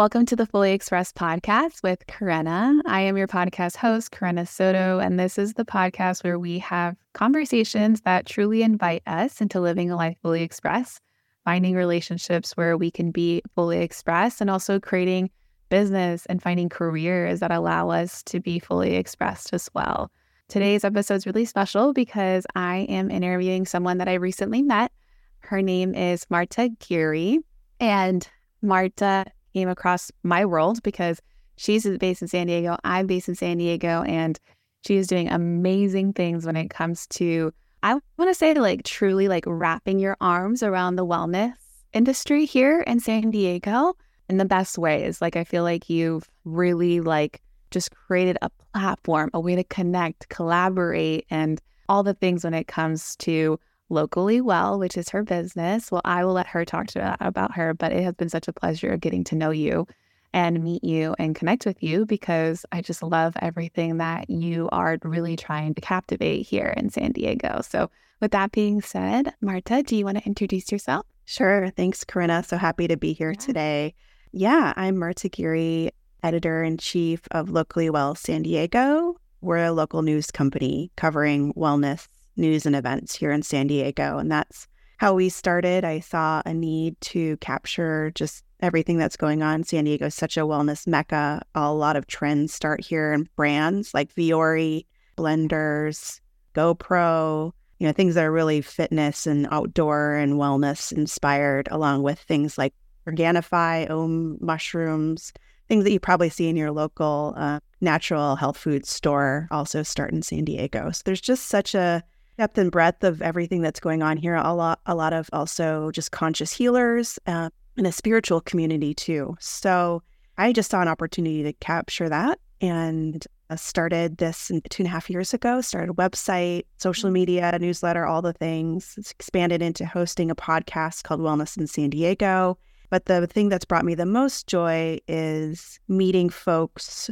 Welcome to the Fully Express podcast with Karenna. I am your podcast host, Karenna Soto, and this is the podcast where we have conversations that truly invite us into living a life fully expressed, finding relationships where we can be fully expressed, and also creating business and finding careers that allow us to be fully expressed as well. Today's episode is really special because I am interviewing someone that I recently met. Her name is Marta Giri, and Marta came across my world because she's based in San Diego. I'm based in San Diego, and she is doing amazing things when it comes to, I want to say, like truly like wrapping your arms around the wellness industry here in San Diego in the best ways. Like, I feel like you've really like just created a platform, a way to connect, collaborate, and all the things when it comes to locally well, which is her business. Well, I will let her talk to uh, about her, but it has been such a pleasure getting to know you and meet you and connect with you because I just love everything that you are really trying to captivate here in San Diego. So, with that being said, Marta, do you want to introduce yourself? Sure. Thanks, Karenna. So happy to be here yeah. today. Yeah, I'm Marta Giri, editor in chief of Locally Well San Diego. We're a local news company covering wellness news and events here in San Diego. And that's how we started. I saw a need to capture just everything that's going on. San Diego is such a wellness mecca. A lot of trends start here and brands like Vuori, Blenders, GoPro, you know, things that are really fitness and outdoor and wellness inspired, along with things like Organifi, Om mushrooms, things that you probably see in your local uh, natural health food store also start in San Diego. So there's just such a depth and breadth of everything that's going on here. A lot, a lot of also just conscious healers uh, and a spiritual community too. So I just saw an opportunity to capture that and uh, started this two and a half years ago. Started a website, social mm-hmm. media, newsletter, all the things. It's expanded into hosting a podcast called Wellness in San Diego. But the thing that's brought me the most joy is meeting folks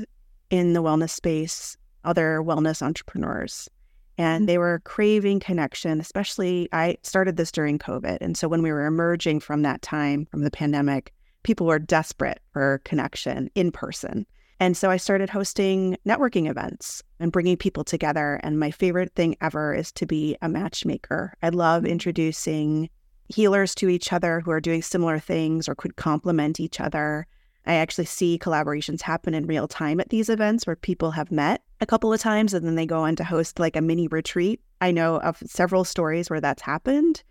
in the wellness space, other wellness entrepreneurs and they were craving connection especially i started this during covid and so when we were emerging from that time from the pandemic people were desperate for connection in person. And so i started hosting networking events and bringing people together and my favorite thing ever is to be a matchmaker. I love mm. introducing healers to each other who are doing similar things or could complement each other I actually see collaborations happen in real time at these events where people have met a couple of times and then they go on to host like a mini retreat. I know of several stories where that's happened.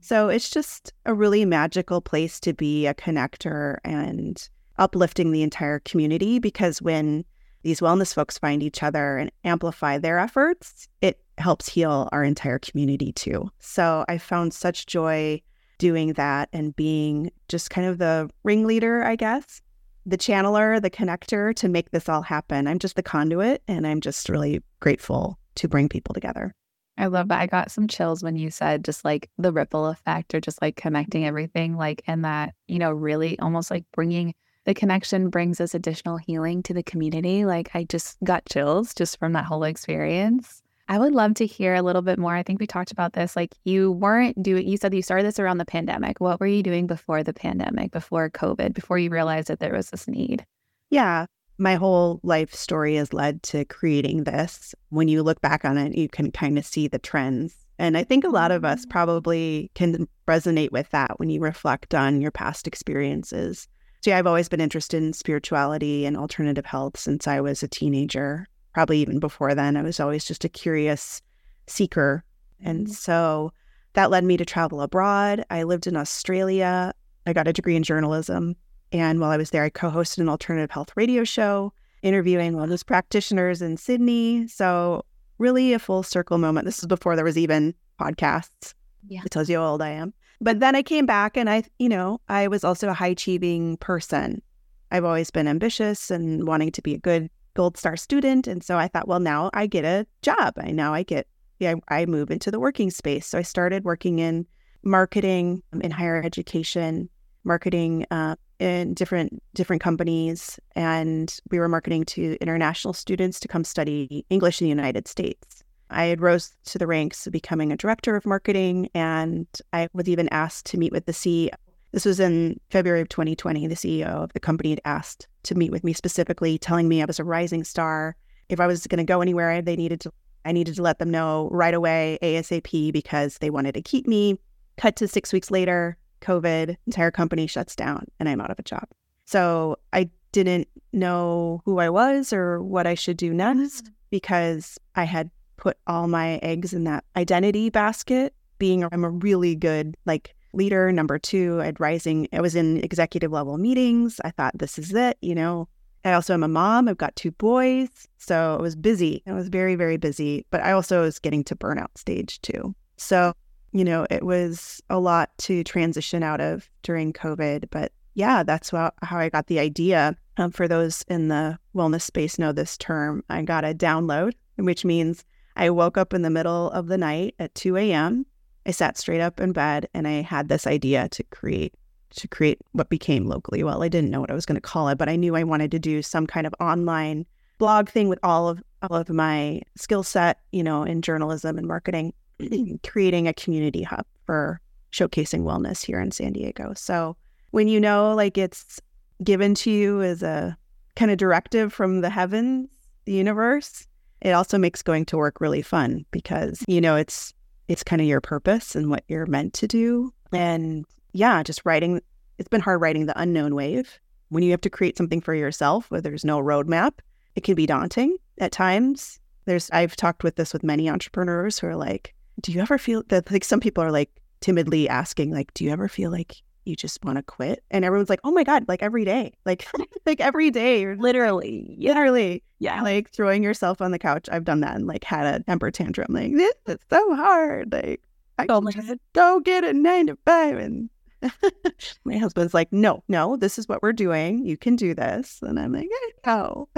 So it's just a really magical place to be a connector and uplifting the entire community because when these wellness folks find each other and amplify their efforts, it helps heal our entire community too. So I found such joy doing that and being just kind of the ringleader, I guess, the channeler, the connector to make this all happen. I'm just the conduit and I'm just really grateful to bring people together. I love that. I got some chills when you said just like the ripple effect or just like connecting everything, like, and that, you know, really almost like bringing the connection brings us additional healing to the community. Like, I just got chills just from that whole experience. I would love to hear a little bit more. I think we talked about this. Like you weren't doing, you said you started this around the pandemic. What were you doing before the pandemic, before COVID, before you realized that there was this need? Yeah. My whole life story has led to creating this. When you look back on it, you can kind of see the trends. And I think a lot of us mm. probably can resonate with that when you reflect on your past experiences. See, I've always been interested in spirituality and alternative health since I was a teenager probably even before then. I was always just a curious seeker. And mm-hmm. so that led me to travel abroad. I lived in Australia. I got a degree in journalism. And while I was there, I co hosted an alternative health radio show, interviewing wellness practitioners in Sydney. So, really a full circle moment. This is before there was even podcasts. Yeah. It tells you how old I am. But then I came back and I, you know, I was also a high achieving person. I've always been ambitious and wanting to be a good gold star student. And so I thought, well, now I get a job. I now I get, yeah, I move into the working space. So I started working in marketing um, in higher education, marketing uh, in different different companies, and we were marketing to international students to come study English in the United States. I had rose to the ranks of becoming a director of marketing, and I was even asked to meet with the CEO This was in February of 2020. The CEO of the company had asked to meet with me specifically, telling me I was a rising star. If I was going to go anywhere, they needed to, I needed to let them know right away, ASAP, because they wanted to keep me. Cut to six weeks later, COVID, entire company shuts down, and I'm out of a job. So I didn't know who I was or what I should do next mm-hmm. because I had put all my eggs in that identity basket. Being I'm a really good like leader. Number two, I'd rising. I was in executive level meetings. I thought this is it. You know, I also am a mom. I've got two boys, so I was busy. I was very very busy. But I also was getting to burnout stage too. So you know, it was a lot to transition out of during COVID. But yeah, that's how, how I got the idea. Um, for those in the wellness space know this term, I got a download, which means I woke up in the middle of the night at 2 a.m. I sat straight up in bed and I had this idea to create to create what became locally well. I didn't know what I was going to call it, but I knew I wanted to do some kind of online blog thing with all of all of my skill set, you know, in journalism and marketing, creating a community hub for showcasing wellness here in San Diego. So when you know like it's given to you as a kind of directive from the heavens, the universe, it also makes going to work really fun because you know it's it's kind of your purpose and what you're meant to do. And yeah, just writing it's been hard writing the unknown wave. When you have to create something for yourself where there's no roadmap, it can be daunting at times. There's I've talked with this with many entrepreneurs who are like, do you ever feel that like some people are like timidly asking like, do you ever feel like you just want to quit? And everyone's like, oh my God, like every day, like like every day, you're literally, literally, yeah, like throwing yourself on the couch. I've done that and like had a temper tantrum, like this is so hard. Like I oh just go get a nine to five and my husband's like, no, no, this is what we're doing. You can do this. And I'm like, eh, no.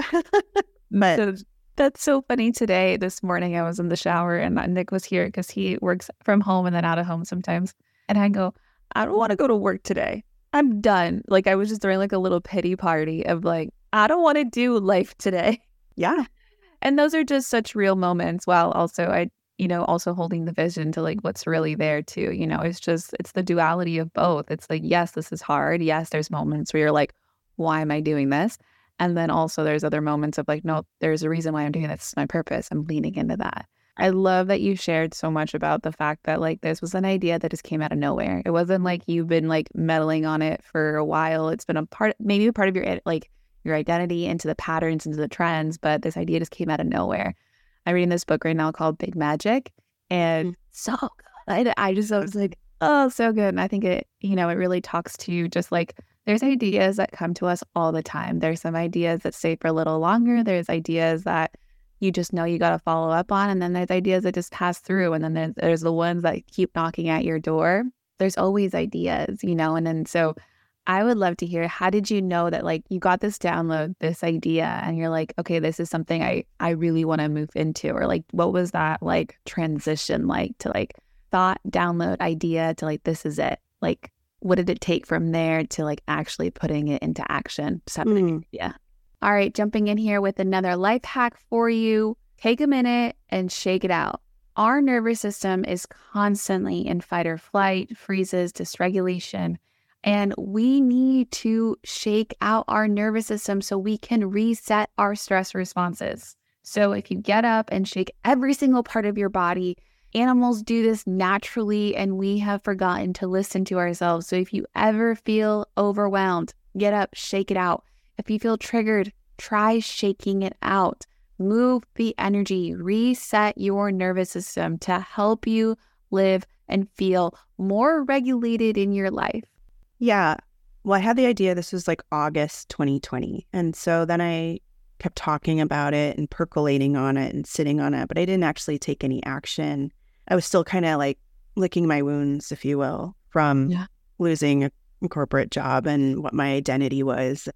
but that's so funny. Today, this morning, I was in the shower and uh, Nick was here because he works from home and then out of home sometimes. And I go, I don't want to go to work today. I'm done. Like I was just throwing like a little pity party of like, I don't want to do life today. Yeah. And those are just such real moments while also I you know, also holding the vision to like what's really there too. You know, it's just, it's the duality of both. It's like, yes, this is hard. Yes, there's moments where you're like, why am I doing this? And then also there's other moments of like, no, there's a reason why I'm doing this. It's my purpose. I'm leaning into that. I love that you shared so much about the fact that like this was an idea that just came out of nowhere. It wasn't like you've been like meddling on it for a while. It's been a part, maybe a part of your like your identity into the patterns, into the trends, but this idea just came out of nowhere. I'm reading this book right now called Big Magic, and mm. so good. I, I just I was like, oh, so good. And I think it, you know, it really talks to just like there's ideas that come to us all the time. There's some ideas that stay for a little longer. There's ideas that you just know you got to follow up on, and then there's ideas that just pass through, and then there's, there's the ones that keep knocking at your door. There's always ideas, you know, and then so I would love to hear how did you know that like you got this download, this idea and you're like, okay, this is something I I really want to move into or like what was that like transition like to like thought, download, idea to like this is it. Like what did it take from there to like actually putting it into action? Mm. Yeah. All right, jumping in here with another life hack for you. Take a minute and shake it out. Our nervous system is constantly in fight or flight, freezes, dysregulation. And we need to shake out our nervous system so we can reset our stress responses. So if you get up and shake every single part of your body, animals do this naturally and we have forgotten to listen to ourselves. So if you ever feel overwhelmed, get up, shake it out. If you feel triggered, try shaking it out. Move the energy, reset your nervous system to help you live and feel more regulated in your life. Yeah. Well, I had the idea this was like August 2020. And so then I kept talking about it and percolating on it and sitting on it, but I didn't actually take any action. I was still kind of like licking my wounds, if you will, from yeah. losing a corporate job and what my identity was.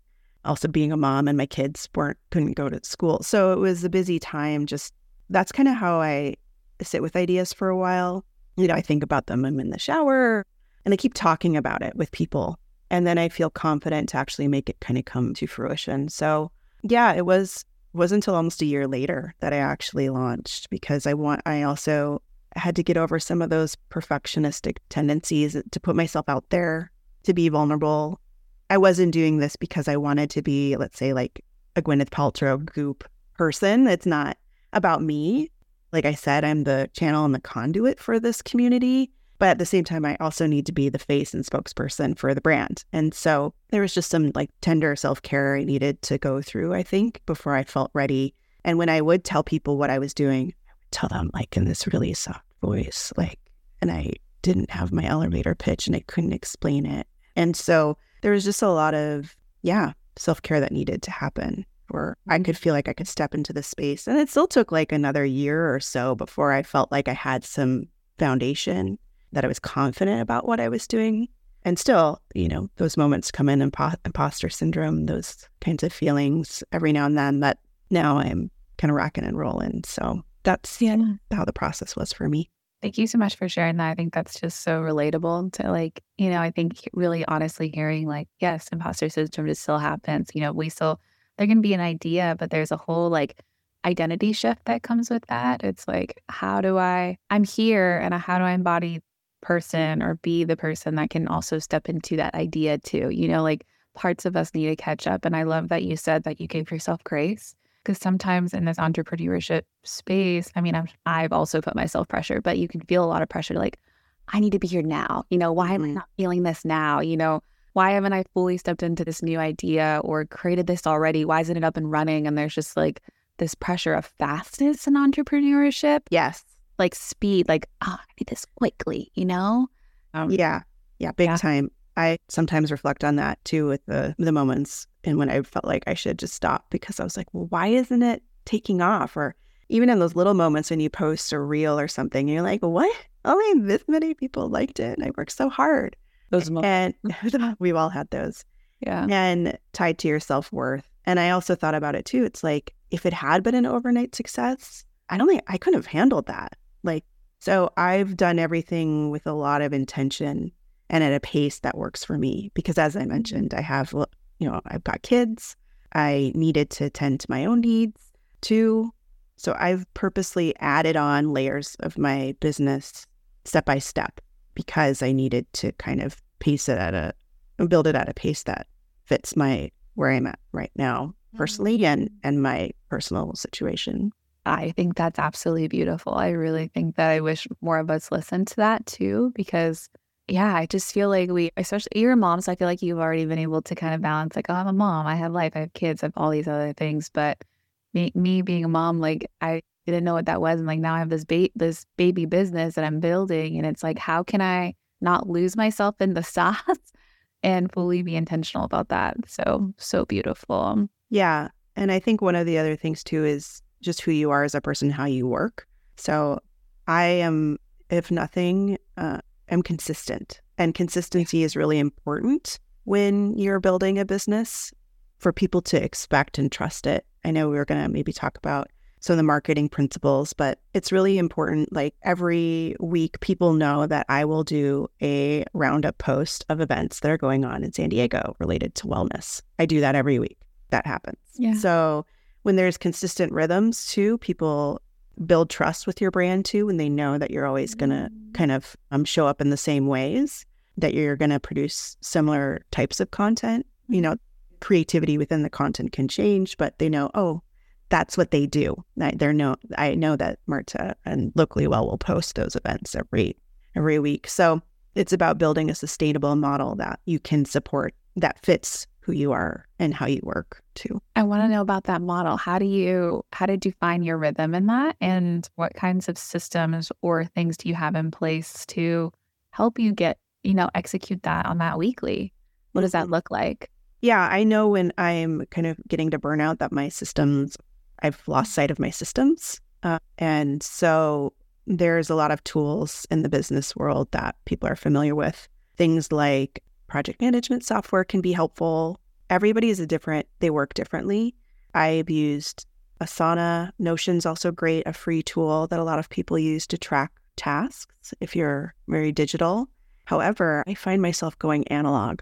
Also being a mom and my kids weren't couldn't go to school. So it was a busy time. Just that's kind of how I sit with ideas for a while. You know, I think about them. I'm in the shower and I keep talking about it with people. And then I feel confident to actually make it kind of come to fruition. So yeah, it was wasn't until almost a year later that I actually launched because I want I also had to get over some of those perfectionistic tendencies to put myself out there to be vulnerable. I wasn't doing this because I wanted to be, let's say, like a Gwyneth Paltrow goop person. It's not about me. Like I said, I'm the channel and the conduit for this community. But at the same time, I also need to be the face and spokesperson for the brand. And so there was just some like tender self care I needed to go through, I think, before I felt ready. And when I would tell people what I was doing, I would tell them like in this really soft voice, like, and I didn't have my elevator pitch and I couldn't explain it. And so there was just a lot of, yeah, self care that needed to happen where I could mm-hmm. feel like I could step into the space. And it still took like another year or so before I felt like I had some foundation, that I was confident about what I was doing. And still, you know, those moments come in, impo- imposter syndrome, those kinds of feelings every now and then that now I'm kind of rocking and rolling. So that's yeah. how the process was for me. Thank you so much for sharing that. I think that's just so relatable to like, you know, I think really honestly hearing like, yes, imposter syndrome just still happens. You know, we still, there can be an idea, but there's a whole like identity shift that comes with that. It's like, how do I, I'm here and how do I embody person or be the person that can also step into that idea too? You know, like parts of us need to catch up. And I love that you said that you gave yourself grace because sometimes in this entrepreneurship space, I mean, I'm, I've also put myself pressure, but you can feel a lot of pressure like, I need to be here now. You know, why am I mm-hmm. not feeling this now? You know, why haven't I fully stepped into this new idea or created this already? Why isn't it up and running? And there's just like this pressure of fastness in entrepreneurship. Yes. Like speed, like, oh, I need this quickly, you know? Um, yeah. Yeah. Big yeah. time. I sometimes reflect on that too with the the moments and when I felt like I should just stop because I was like, well, why isn't it taking off? Or even in those little moments when you post a reel or something, you're like, what? Only this many people liked it. And I worked so hard. Those moments. And mm. we've all had those. Yeah. And tied to your self worth. And I also thought about it too. It's like if it had been an overnight success, I don't think I couldn't have handled that. Like, so I've done everything with a lot of intention and at a pace that works for me because as I mm. mentioned, I have you know, I've got kids. I needed to tend to my own needs too. So I've purposely added on layers of my business step by step because I needed to kind of pace it at a build it at a pace that fits my where I'm at right now mm-hmm. personally and and my personal situation. I think that's absolutely beautiful. I really think that I wish more of us listened to that too because yeah, I just feel like we, especially you're a mom, so I feel like you've already been able to kind of balance, like, oh, I'm a mom, I have life, I have kids, I have all these other things. But me, me being a mom, like, I didn't know what that was, and like now I have this ba- this baby business that I'm building, and it's like, how can I not lose myself in the sauce and fully be intentional about that? So so beautiful. Yeah, and I think one of the other things too is just who you are as a person, how you work. So I am, if nothing, uh, am consistent. And consistency is really important when you're building a business for people to expect and trust it. I know we are going to maybe talk about some of the marketing principles, but it's really important. Like every week, people know that I will do a roundup post of events that are going on in San Diego related to wellness. I do that every week. That happens. Yeah. So when there's consistent rhythms too, people build trust with your brand too when they know that you're always going to mm. kind of um, show up in the same ways that you're going to produce similar types of content you mm. know creativity within the content can change but they know oh that's what they do I, they're no i know that marta and locally well will post those events every every week so it's about building a sustainable model that you can support that fits who you are and how you work too. I want to know about that model. How do you how did you find your rhythm in that and what kinds of systems or things do you have in place to help you get, you know, execute that on that weekly? What does that mm-hmm. look like? Yeah, I know when I'm kind of getting to burnout that my systems I've lost sight of my systems. Uh, and so there's a lot of tools in the business world that people are familiar with. Things like project management software can be helpful. Everybody is a different, they work differently. I've used Asana. Notion's also great, a free tool that a lot of people use to track tasks if you're very digital. However, I find myself going analog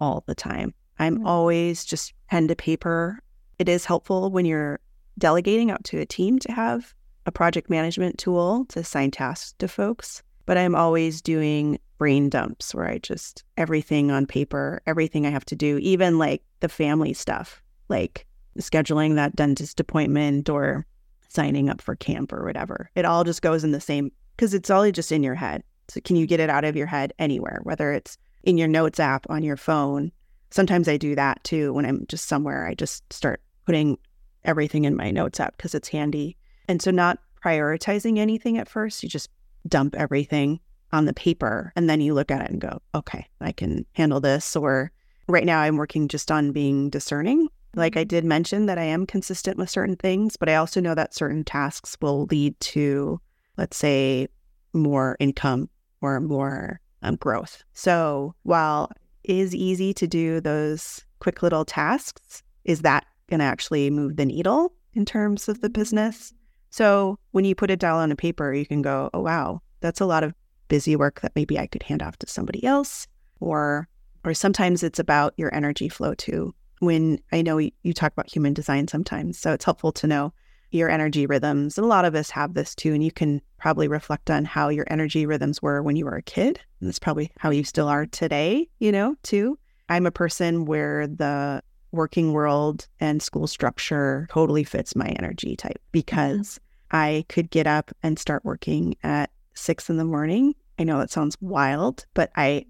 all the time. I'm mm-hmm. always just pen to paper. It is helpful when you're delegating out to a team to have a project management tool to assign tasks to folks. But I'm always doing brain dumps where I just everything on paper, everything I have to do, even like the family stuff, like scheduling that dentist appointment or signing up for camp or whatever. It all just goes in the same because it's all just in your head. So can you get it out of your head anywhere, whether it's in your notes app on your phone? Sometimes I do that too when I'm just somewhere. I just start putting everything in my notes app because it's handy. And so not prioritizing anything at first, you just dump everything on the paper and then you look at it and go, okay, I can handle this. Or right now I'm working just on being discerning. Like I mm-hmm. did mention that I am consistent with certain things, but I also know that certain tasks will lead to, let's say, more income or more um, growth. So while it is easy to do those quick little tasks, is that going to actually move the needle in terms of the business? So when you put it down on a paper, you can go, oh, wow, that's a lot of busy work that maybe I could hand off to somebody else or or sometimes it's about your energy flow too. When I know you talk about human design sometimes, so it's helpful to know your energy rhythms. And a lot of us have this too, and you can probably reflect on how your energy rhythms were when you were a kid. And that's probably how you still are today, you know, too. I'm a person where the working world and school structure totally fits my energy type because mm-hmm. I could get up and start working at six in the morning I know that sounds wild, but I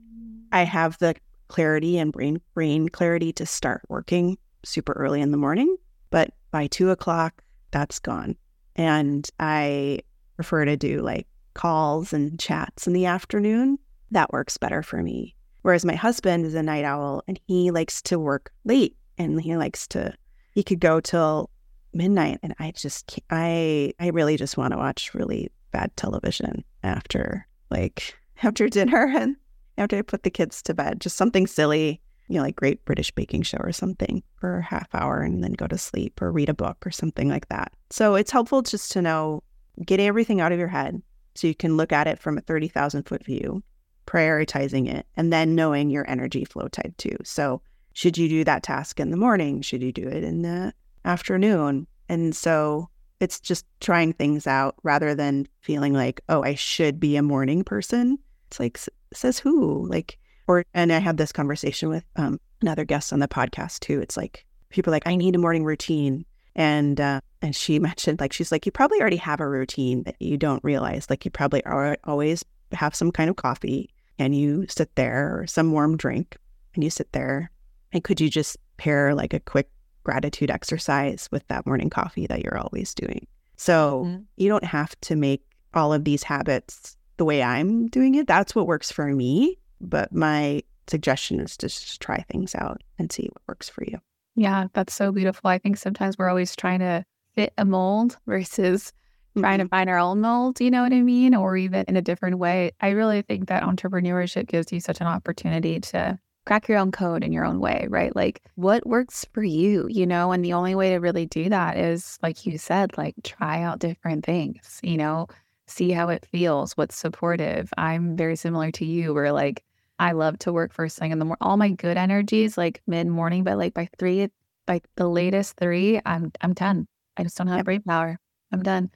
I have the clarity and brain brain clarity to start working super early in the morning. But by two o'clock, that's gone. And I prefer to do like calls and chats in the afternoon. That works better for me. Whereas my husband is a night owl and he likes to work late and he likes to he could go till midnight and I just I I really just want to watch really bad television after like after dinner and after I put the kids to bed, just something silly, you know, like Great British Baking Show or something for a half hour and then go to sleep or read a book or something like that. So it's helpful just to know, get everything out of your head so you can look at it from a 30,000 foot view, prioritizing it, and then knowing your energy flow type too. So should you do that task in the morning? Should you do it in the afternoon? And so it's just trying things out rather than feeling like, oh, I should be a morning person. It's like, says who? Like, or, and I had this conversation with um, another guest on the podcast too. It's like, people like, I need a morning routine. And, uh, and she mentioned, like, she's like, you probably already have a routine that you don't realize. Like, you probably are always have some kind of coffee and you sit there or some warm drink and you sit there. And could you just pair like a quick gratitude exercise with that morning coffee that you're always doing. So mm-hmm. you don't have to make all of these habits the way I'm doing it. That's what works for me. But my suggestion is to just try things out and see what works for you. Yeah, that's so beautiful. I think sometimes we're always trying to fit a mold versus trying to mm-hmm. find our own mold, you know what I mean? Or even in a different way. I really think that entrepreneurship gives you such an opportunity to crack your own code in your own way, right? Like what works for you, you know? And the only way to really do that is, like you said, like try out different things, you know, see how it feels, what's supportive. I'm very similar to you, where like I love to work first thing in the morning. All my good energies like mid morning, but like by three, by the latest three, I'm I'm done. I just don't have brain power. I'm done.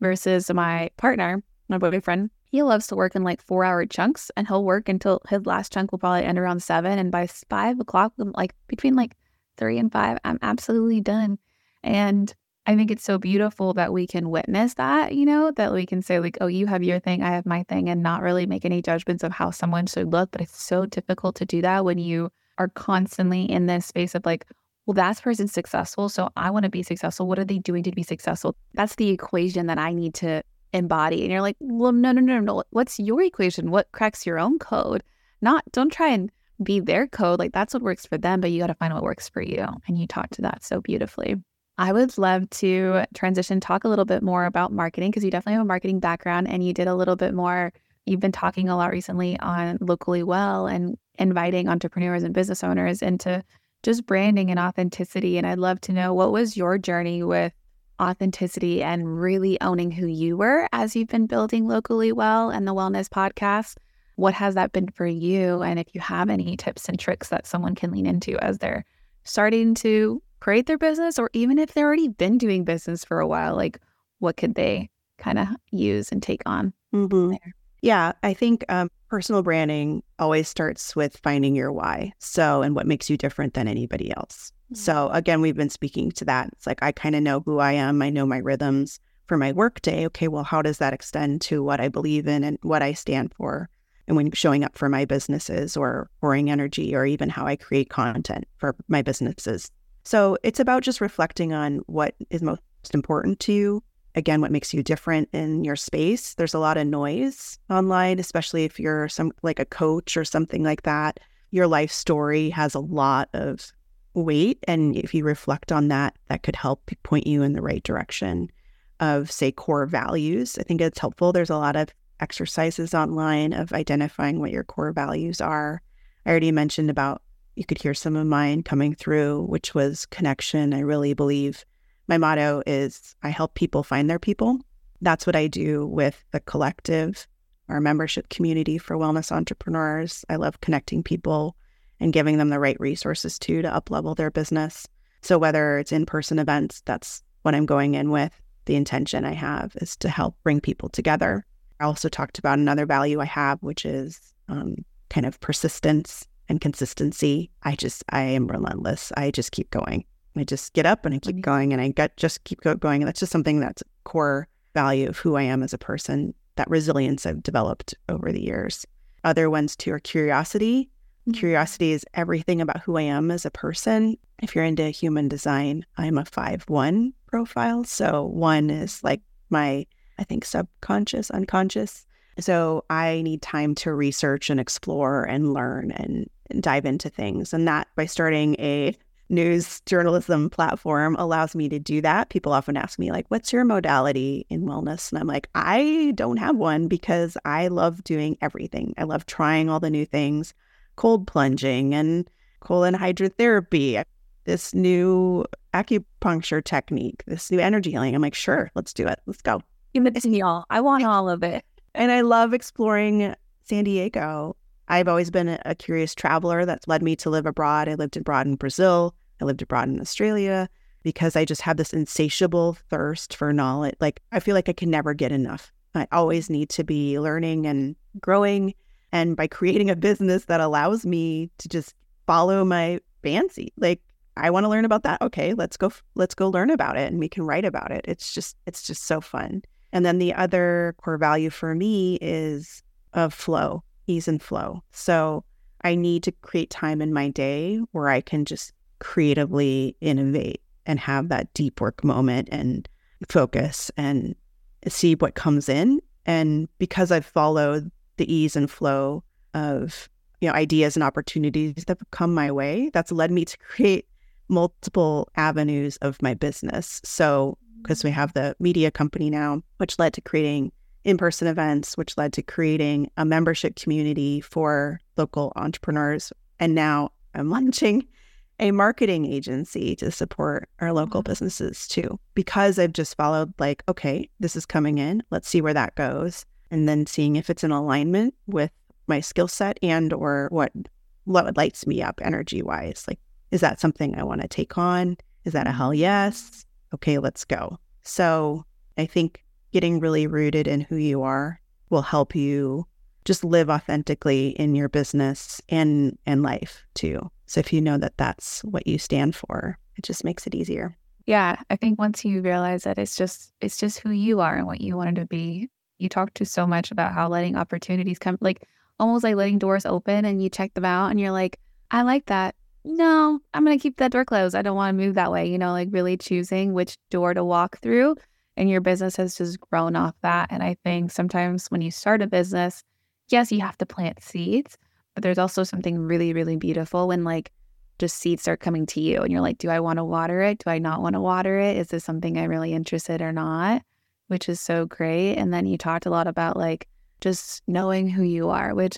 Versus my partner, my boyfriend, he loves to work in like four hour chunks and he'll work until his last chunk will probably end around seven. And by five o'clock, um, like between like three and five, I'm absolutely done. And I think it's so beautiful that we can witness that, you know, that we can say, like, oh, you have your thing, I have my thing, and not really make any judgments of how someone should look. But it's so difficult to do that when you are constantly in this space of like, well, that person's successful. So I want to be successful. What are they doing to be successful? That's the equation that I need to embody. And you're like, well, no, no, no, no. What's your equation? What cracks your own code? Not, don't try and be their code. Like that's what works for them, but you got to find what works for you. And you talked to that so beautifully. I would love to transition, talk a little bit more about marketing because you definitely have a marketing background and you did a little bit more. You've been talking a lot recently on locally well and inviting entrepreneurs and business owners into just branding and authenticity. And I'd love to know what was your journey with authenticity and really owning who you were as you've been building locally well and the wellness podcast. What has that been for you? And if you have any tips and tricks that someone can lean into as they're starting to create their business, or even if they've already been doing business for a while, like what could they kind of use and take on mm-hmm. Yeah, I think um, personal branding always starts with finding your why. So, and what makes you different than anybody else. Mm-hmm. So, again, we've been speaking to that. It's like I kind of know who I am, I know my rhythms for my workday. Okay, well, how does that extend to what I believe in and what I stand for? And when showing up for my businesses or pouring energy or even how I create content for my businesses. So, it's about just reflecting on what is most important to you again what makes you different in your space. There's a lot of noise online especially if you're some like a coach or something like that. Your life story has a lot of weight and if you reflect on that that could help point you in the right direction of say core values. I think it's helpful. There's a lot of exercises online of identifying what your core values are. I already mentioned about you could hear some of mine coming through which was connection. I really believe my motto is I help people find their people. That's what I do with the collective, our membership community for wellness entrepreneurs. I love connecting people and giving them the right resources too to uplevel their business. So whether it's in-person events, that's what I'm going in with. The intention I have is to help bring people together. I also talked about another value I have, which is um, kind of persistence and consistency. I just, I am relentless. I just keep going. I just get up and I keep mm-hmm. going and I get just keep going. And that's just something that's core value of who I am as a person, that resilience I've developed over the years. Other ones too are curiosity. Mm-hmm. Curiosity is everything about who I am as a person. If you're into human design, I'm a 5 1 profile. So one is like my, I think, subconscious, unconscious. So I need time to research and explore and learn and, and dive into things. And that by starting a news journalism platform allows me to do that. People often ask me, like, what's your modality in wellness? And I'm like, I don't have one because I love doing everything. I love trying all the new things, cold plunging and colon hydrotherapy, this new acupuncture technique, this new energy healing. I'm like, sure, let's do it. Let's go. Give it to me all. I want all of it. And I love exploring San Diego. I've always been a curious traveler that's led me to live abroad. I lived abroad in Brazil. I lived abroad in Australia because I just have this insatiable thirst for knowledge. Like, I feel like I can never get enough. I always need to be learning and growing. And by creating a business that allows me to just follow my fancy, like, I want to learn about that. Okay, let's go. Let's go learn about it, and we can write about it. It's just, it's just so fun. And then the other core value for me is of flow, ease and flow. So I need to create time in my day where I can just creatively innovate and have that deep work moment and focus and see what comes in. And because I've followed the ease and flow of you know ideas and opportunities that have come my way, that's led me to create multiple avenues of my business. So because we have the media company now, which led to creating in-person events, which led to creating a membership community for local entrepreneurs. And now I'm launching a marketing agency to support our local mm-hmm. businesses too, because I've just followed, like, okay, this is coming in. Let's see where that goes. And then seeing if it's in alignment with my skill set and or what what lights me up energy wise. Like, is that something I want to take on? Is that a hell mm-hmm. yes? Okay, let's go. So I think getting really rooted in who you are will help you just live authentically in your business and and life too. So if you know that that's what you stand for, it just makes it easier. Yeah, I think once you realize that it's just it's just who you are and what you wanted to be. You talked to so much about how letting opportunities come like almost like letting doors open and you check them out and you're like, I like that. No, I'm going to keep that door closed. I don't want to move that way, you know, like really choosing which door to walk through and your business has just grown off that. And I think sometimes when you start a business, yes, you have to plant seeds, but there's also something really, really beautiful when like just seeds start coming to you and you're like, do I want to water it? Do I not want to water it? Is this something I'm really interested or not? Which is so great. And then you talked a lot about like just knowing who you are, which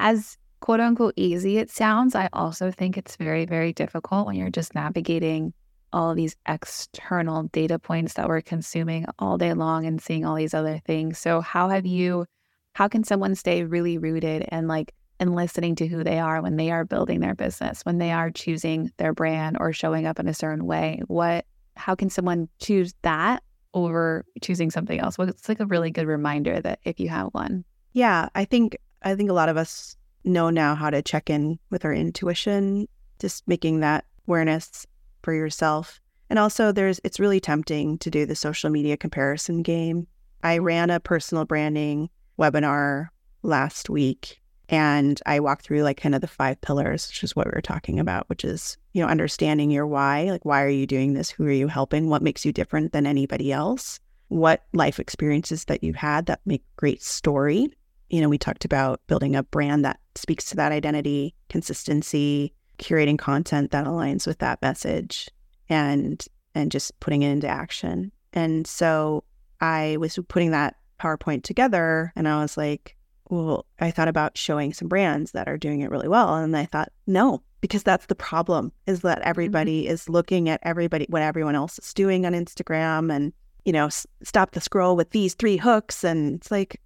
as quote unquote easy it sounds, I also think it's very, very difficult when you're just navigating all these external data points that we're consuming all day long and seeing all these other things. So how have you how can someone stay really rooted and like and listening to who they are when they are building their business, when they are choosing their brand or showing up in a certain way? What, how can someone choose that over choosing something else? Well, it's like a really good reminder that if you have one. Yeah, I think I think a lot of us know now how to check in with our intuition, just making that awareness for yourself. And also there's it's really tempting to do the social media comparison game. I ran a personal branding webinar last week and I walked through like kind of the five pillars, which is what we were talking about, which is, you know, understanding your why. Like, why are you doing this? Who are you helping? What makes you different than anybody else? What life experiences that you've had that make great story? You know, we talked about building a brand that speaks to that identity, consistency, curating content that aligns with that message and and just putting it into action. And so I was putting that PowerPoint together and I was like, well, I thought about showing some brands that are doing it really well. And I thought, no, because that's the problem is that mm-hmm. everybody mm-hmm. is looking at everybody, what everyone else is doing on Instagram and, you know, s- stop the scroll with these three hooks. And it's like,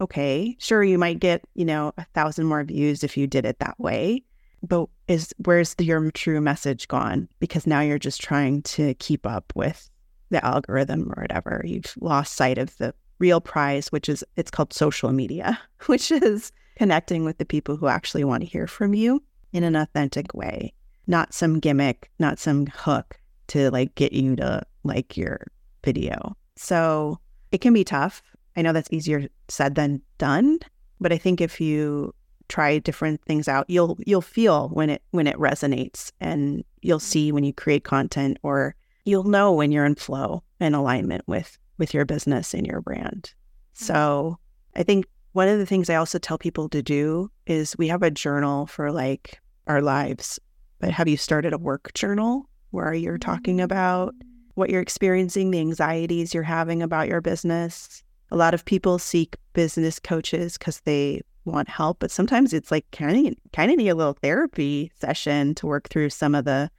okay, sure, you might get, you know, a thousand more views if you did it that way. But is where's the, your true message gone? Because now you're just trying to keep up with the algorithm or whatever. You've lost sight of the real prize, which is it's called social media, which is connecting with the people who actually want to hear from you in an authentic way, not some gimmick, not some hook to like get you to like your video. So it can be tough. I know that's easier said than done, but I think if you try different things out, you'll you'll feel when it when it resonates and you'll see when you create content or you'll know when you're in flow and alignment with with your business and your brand. Mm-hmm. So I think one of the things I also tell people to do is we have a journal for like our lives, but have you started a work journal where you're talking about mm. what you're experiencing, the anxieties you're having about your business? A lot of people seek business coaches because they want help, but sometimes it's like kind of kind of need a little therapy session to work through some of the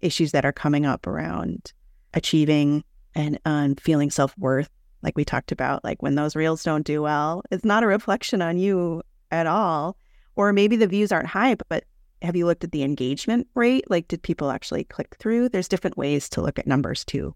issues that are coming up around achieving and um, feeling self worth, like we talked about, like when those reels don't do well, it's not a reflection on you at all. Or maybe the views aren't high, but have you looked at the engagement rate? Like, did people actually click through? There's different ways to look at numbers too.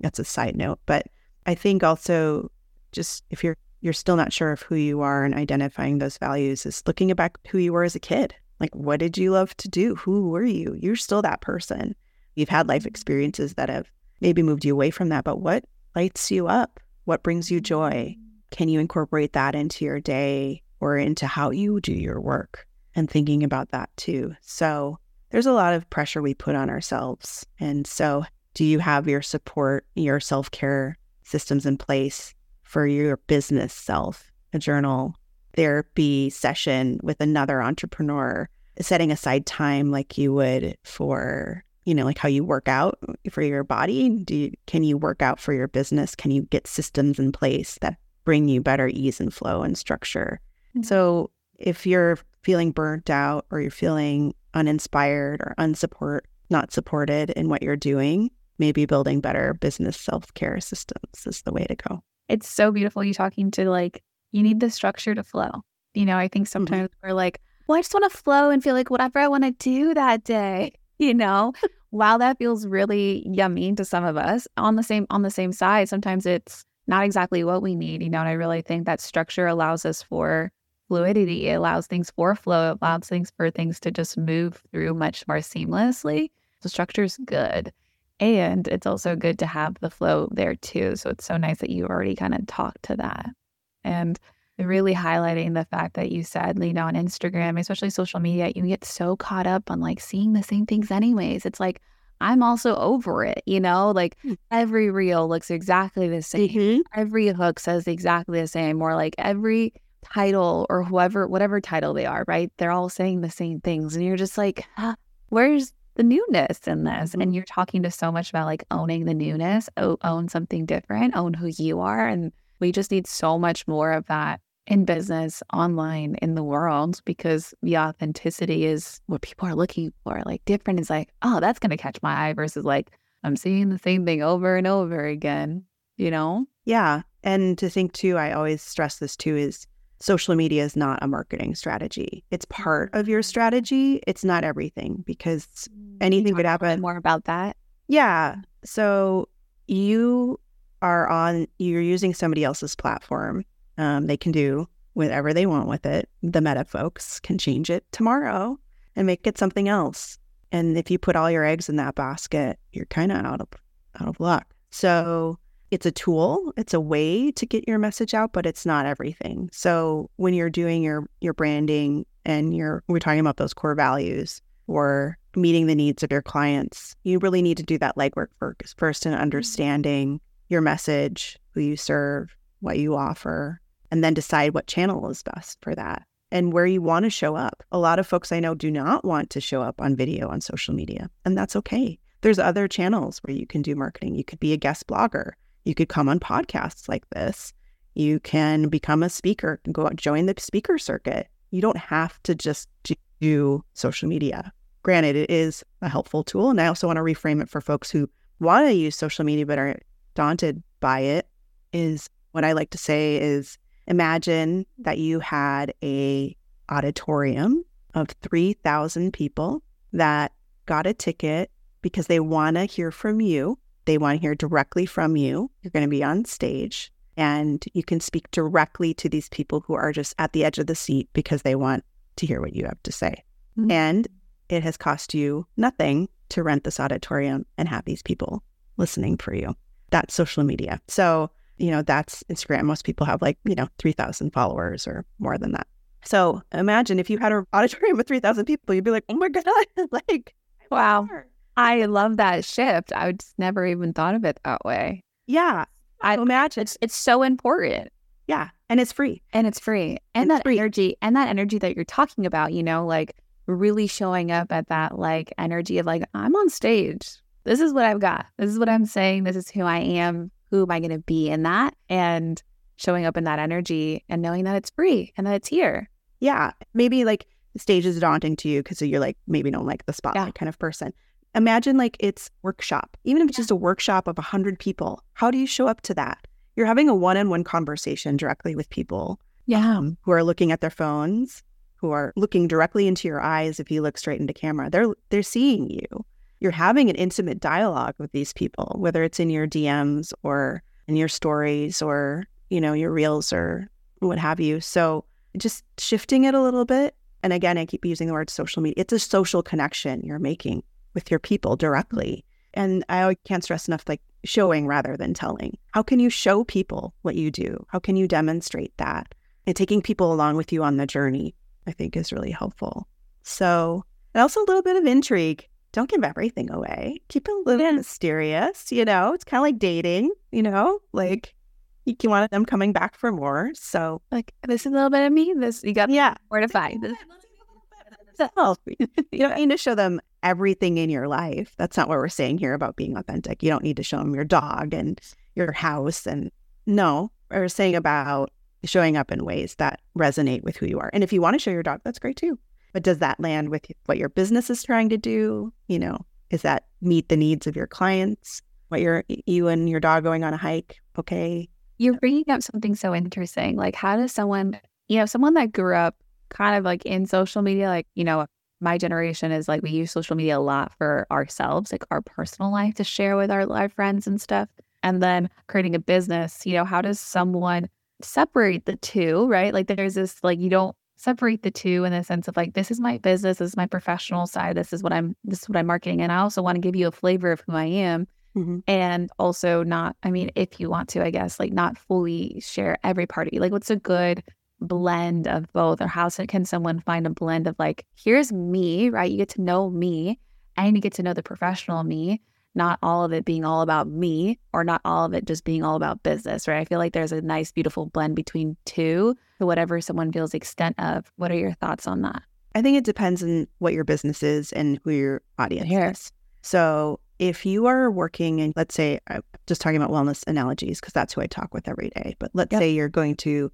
That's a side note. But I think also just if you're you're still not sure of who you are and identifying those values is looking back who you were as a kid. Like, what did you love to do? Who were you? You're still that person. You've had life experiences that have maybe moved you away from that, but what lights you up? What brings you joy? Can you incorporate that into your day or into how you do your work? And thinking about that too. So there's a lot of pressure we put on ourselves. And so, do you have your support, your self care systems in place for your business self? A journal, therapy session with another entrepreneur, setting aside time like you would for you know, like how you work out for your body. Do you, can you work out for your business? Can you get systems in place that bring you better ease and flow and structure? Mm-hmm. So if you're feeling burnt out or you're feeling uninspired or unsupport, not supported in what you're doing, maybe building better business self-care systems is the way to go. It's so beautiful you talking to like you need the structure to flow. You know, I think mm-hmm. sometimes mm-hmm. we're like, well, I just want to flow and feel like whatever I want to do that day. You know? While that feels really yummy to some of us on the same on the same side sometimes it's not exactly what we need you know and i really think that structure allows us for fluidity. It allows things for flow. It allows things for things to just move through much more seamlessly. So structure is good. And it's also good to have the flow there too. So it's so nice that you already kind of talked to that. And really highlighting the fact that you said, you know, on Instagram, especially social media, you get so caught up on like seeing the same things anyways. It's like, I'm also over it, you know, like mm. every reel looks exactly the same. Mm-hmm. Every hook says exactly the same, or like every title or whoever, whatever title they are, right? They're all saying the same things. And you're just like, huh, where's the newness in this? Mm-hmm. And you're talking to so much about like owning the newness, own something different, own who you are. And we just need so much more of that in business, online, in the world, because the authenticity is what people are looking for. Like different is like, oh, that's going to catch my eye versus like, I'm seeing the same thing over and over again, you know? Yeah. And to think too, I always stress this too is social media is not a marketing strategy. It's part of your strategy. It's not everything because mm, anything could happen. More about that. Yeah. So you are on, you're using somebody else's platform um, they can do whatever they want with it. The meta folks can change it tomorrow and make it something else. And if you put all your eggs in that basket, you're kind of out of out of luck. So it's a tool, it's a way to get your message out, but it's not everything. So when you're doing your your branding and you're we're talking about those core values or meeting the needs of your clients, you really need to do that legwork first, first in mm-hmm. understanding your message, who you serve, what you offer, and then decide what channel is best for that and where you want to show up. A lot of folks I know do not want to show up on video on social media, and that's okay. There's other channels where you can do marketing. You could be a guest blogger. You could come on podcasts like this. You can become a speaker and go out, join the speaker circuit. You don't have to just do social media. Granted, it is a helpful tool. And I also want to reframe it for folks who want to use social media but are daunted by it. Is what I like to say is Imagine that you had a auditorium of 3,000 people that got a ticket because they want to hear from you. They want to hear directly from you. You're going to be on stage and you can speak directly to these people who are just at the edge of the seat because they want to hear what you have to say. Mm-hmm. And it has cost you nothing to rent this auditorium and have these people listening for you. That's social media. So you know, that's Instagram. Most people have like, you know, 3,000 followers or more than that. So imagine if you had an auditorium with 3,000 people, you'd be like, oh my God, like, wow. I love that shift. I would just never even thought of it that way. Yeah. I imagine it's, it's so important. Yeah. And it's free. And it's free. And it's that free. energy and that energy that you're talking about, you know, like really showing up at that like energy of like, I'm on stage. This is what I've got. This is what I'm saying. This is who I am who am I going to be in that? And showing up in that energy and knowing that it's free and that it's here. Yeah. Maybe like the stage is daunting to you because you're like, maybe don't like the spotlight yeah. kind of person. Imagine like it's workshop, even if it's yeah. just a workshop of 100 people. How do you show up to that? You're having a one on one conversation directly with people yeah. Um, who are looking at their phones, who are looking directly into your eyes if you look straight into camera. They're they're seeing you you're having an intimate dialogue with these people, whether it's in your DMs or in your stories or, you know, your reels or what have you. So just shifting it a little bit. And again, I keep using the word social media. It's a social connection you're making with your people directly. And I can't stress enough like showing rather than telling. How can you show people what you do? How can you demonstrate that? And taking people along with you on the journey, I think is really helpful. So, and also a little bit of intrigue don't give everything away. Keep it a little mysterious, you know? It's kind of like dating, you know? Like you can want them coming back for more. So like this is a little bit of me. This you got yeah. where to find oh, this. you don't need to show them everything in your life. That's not what we're saying here about being authentic. You don't need to show them your dog and your house and no, we're saying about showing up in ways that resonate with who you are. And if you want to show your dog, that's great too. But does that land with what your business is trying to do? You know, is that meet the needs of your clients? What you're you and your dog going on a hike? Okay. You're bringing up something so interesting. Like, how does someone, you know, someone that grew up kind of like in social media, like, you know, my generation is like we use social media a lot for ourselves, like our personal life to share with our live friends and stuff. And then creating a business, you know, how does someone separate the two, right? Like there's this like you don't separate the two in the sense of like this is my business this is my professional side this is what i'm this is what i'm marketing and i also want to give you a flavor of who i am mm-hmm. and also not i mean if you want to i guess like not fully share every party like what's a good blend of both or how can someone find a blend of like here's me right you get to know me and you get to know the professional me not all of it being all about me or not all of it just being all about business, right? I feel like there's a nice, beautiful blend between two to whatever someone feels extent of. What are your thoughts on that? I think it depends on what your business is and who your audience is. So if you are working in, let's say, I'm just talking about wellness analogies because that's who I talk with every day. But let's yep. say you're going to,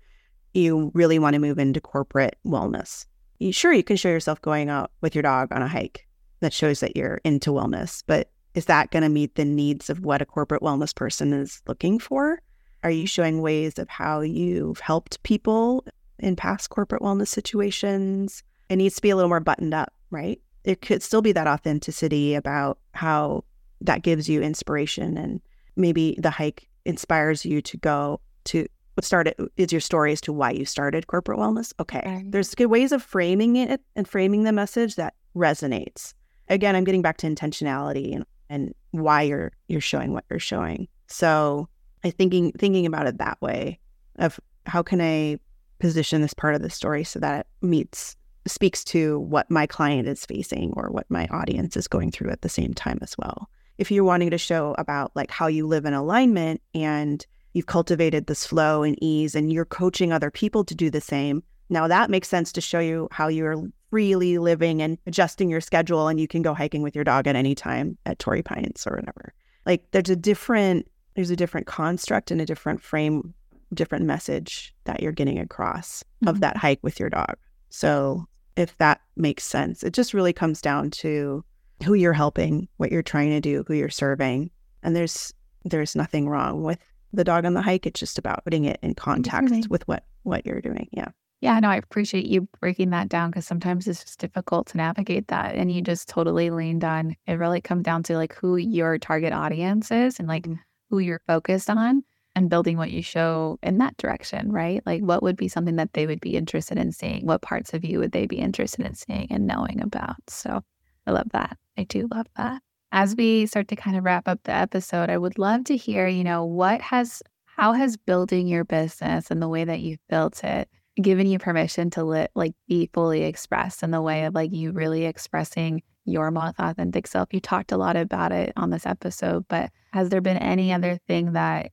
you really want to move into corporate wellness. You, sure, you can show yourself going out with your dog on a hike that shows that you're into wellness, but is that going to meet the needs of what a corporate wellness person is looking for? Are you showing ways of how you've helped people in past corporate wellness situations? It needs to be a little more buttoned up, right? It could still be that authenticity about how that gives you inspiration and maybe the hike inspires you to go to what started is your story as to why you started corporate wellness. Okay. Right. There's good ways of framing it and framing the message that resonates. Again, I'm getting back to intentionality and, and why you're you're showing what you're showing. So I thinking thinking about it that way of how can I position this part of the story so that it meets speaks to what my client is facing or what my audience is going through at the same time as well. If you're wanting to show about like how you live in alignment and you've cultivated this flow and ease and you're coaching other people to do the same, now that makes sense to show you how you're freely living and adjusting your schedule and you can go hiking with your dog at any time at Torrey Pines or whatever. Like there's a different there's a different construct and a different frame, different message that you're getting across mm-hmm. of that hike with your dog. So if that makes sense. It just really comes down to who you're helping, what you're trying to do, who you're serving. And there's there's nothing wrong with the dog on the hike. It's just about putting it in context with what what you're doing. Yeah. Yeah, no, I appreciate you breaking that down because sometimes it's just difficult to navigate that. And you just totally leaned on it really comes down to like who your target audience is and like mm-hmm. who you're focused on and building what you show in that direction, right? Like what would be something that they would be interested in seeing? What parts of you would they be interested in seeing and knowing about? So I love that. I do love that. As we start to kind of wrap up the episode, I would love to hear, you know, what has how has building your business and the way that you've built it given you permission to let like be fully expressed in the way of mm-hmm. like you really expressing your most authentic self. You talked a lot about it on this episode, but has there been any other thing that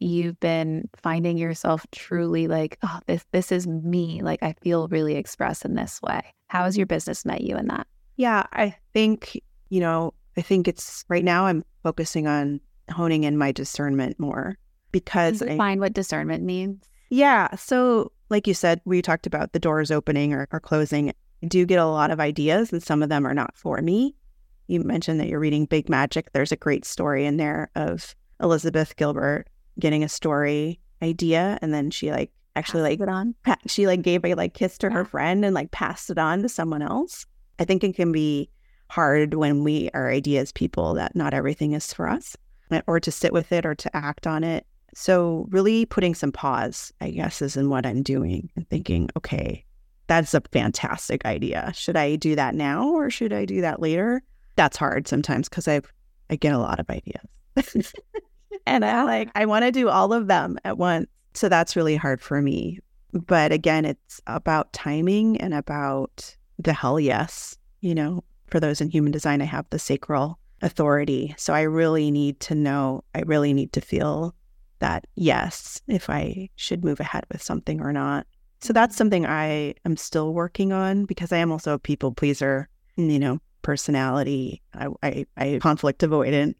you've been finding yourself truly like, oh, this this is me. Like I feel really expressed in this way. How has your business met you in that? Yeah, I think, you know, I think it's right now I'm focusing on honing in my discernment more because I find what discernment means. Yeah. So like you said, we talked about the doors opening or, or closing. I do get a lot of ideas and some of them are not for me. You mentioned that you're reading Big Magic. There's a great story in there of Elizabeth Gilbert getting a story idea and then she like actually like it on. she like gave a like kiss to her friend and like passed it on to someone else. I think it can be hard when we are ideas people that not everything is for us eh, or to sit with it or to act on it. So really putting some pause, I guess, is in what I'm doing and thinking, okay, that's a fantastic idea. Should I do that now or should I do that later? That's hard sometimes because I've I get a lot of ideas. and I like I want to do all of them at once. So that's really hard for me. But again, it's about timing and about the hell yes. You know, for those in human design, I have the sacral authority. So I really need to know, I really need to feel that yes, if I should move ahead with something or not. So that's mm-hmm. something I am still working on because I am also a people pleaser, you know, personality. I, I, I conflict avoidant.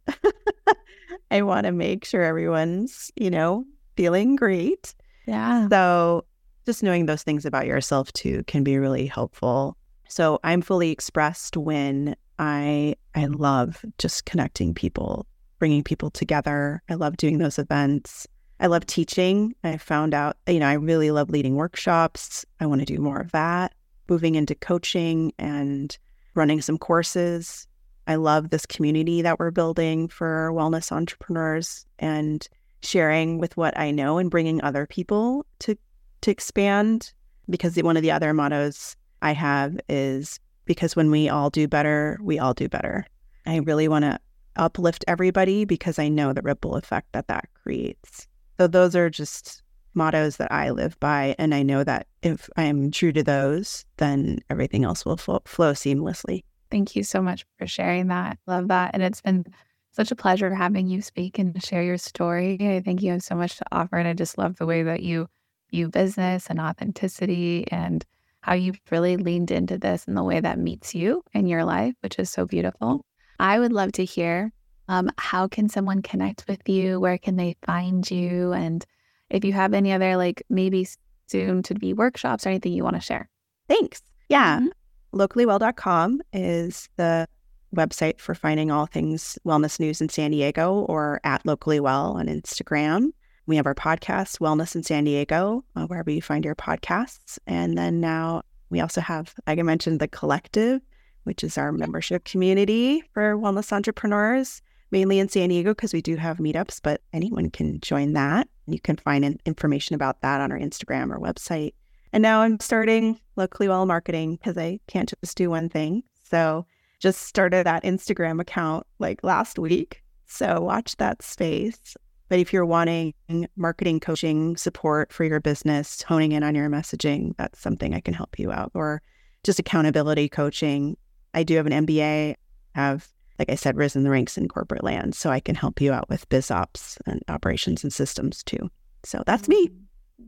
I want to make sure everyone's, you know, feeling great. Yeah. So just knowing those things about yourself too can be really helpful. So I'm fully expressed when I I love just connecting people, bringing people together. I love doing those events. I love teaching. I found out, you know, I really love leading workshops. I want to do more of that. Moving into coaching and running some courses. I love this community that we're building for wellness entrepreneurs and sharing with what I know and bringing other people to to expand because one of the other mottos I have is because when we all do better, we all do better. I really want to uplift everybody because I know the ripple effect that that creates. So those are just mottos that I live by and I know that if I am true to those, then everything else will flow, flow seamlessly. Thank you so much for sharing that. Love that. And it's been such a pleasure having you speak and share your story. I think you have so much to offer. And I just love the way that you view business and authenticity and how you've really leaned into this in the way that meets you in your life, which is so beautiful. I would love to hear um, how can someone connect with you? Where can they find you? And if you have any other, like maybe soon to be workshops or anything you want to share. Thanks. Yeah. Mm-hmm locallywell.com is the website for finding all things wellness news in San Diego or at locally well on Instagram. We have our podcast, Wellness in San Diego, uh, wherever you find your podcasts. And then now we also have, like I mentioned, the collective, which is our membership community for wellness entrepreneurs, mainly in San Diego, because we do have meetups, but anyone can join that. You can find information about that on our Instagram or website. And now I'm starting locally well marketing because I can't just do one thing. So just started that Instagram account like last week. So watch that space. But if you're wanting marketing coaching support for your business, honing in on your messaging, that's something I can help you out. Or just accountability coaching. I do have an MBA, have, like I said, risen the ranks in corporate land. So I can help you out with biz ops and operations and systems too. So that's me. Mm-hmm.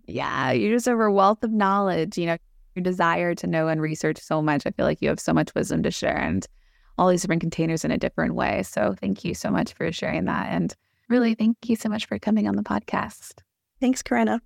Yeah, you just have a wealth of knowledge, you know, your desire to know and research so much. I feel like you have so much wisdom to share and all these different containers in a different way. So thank you so much for sharing that. And Really, thank you so much for coming on the podcast. Thanks, Corinna.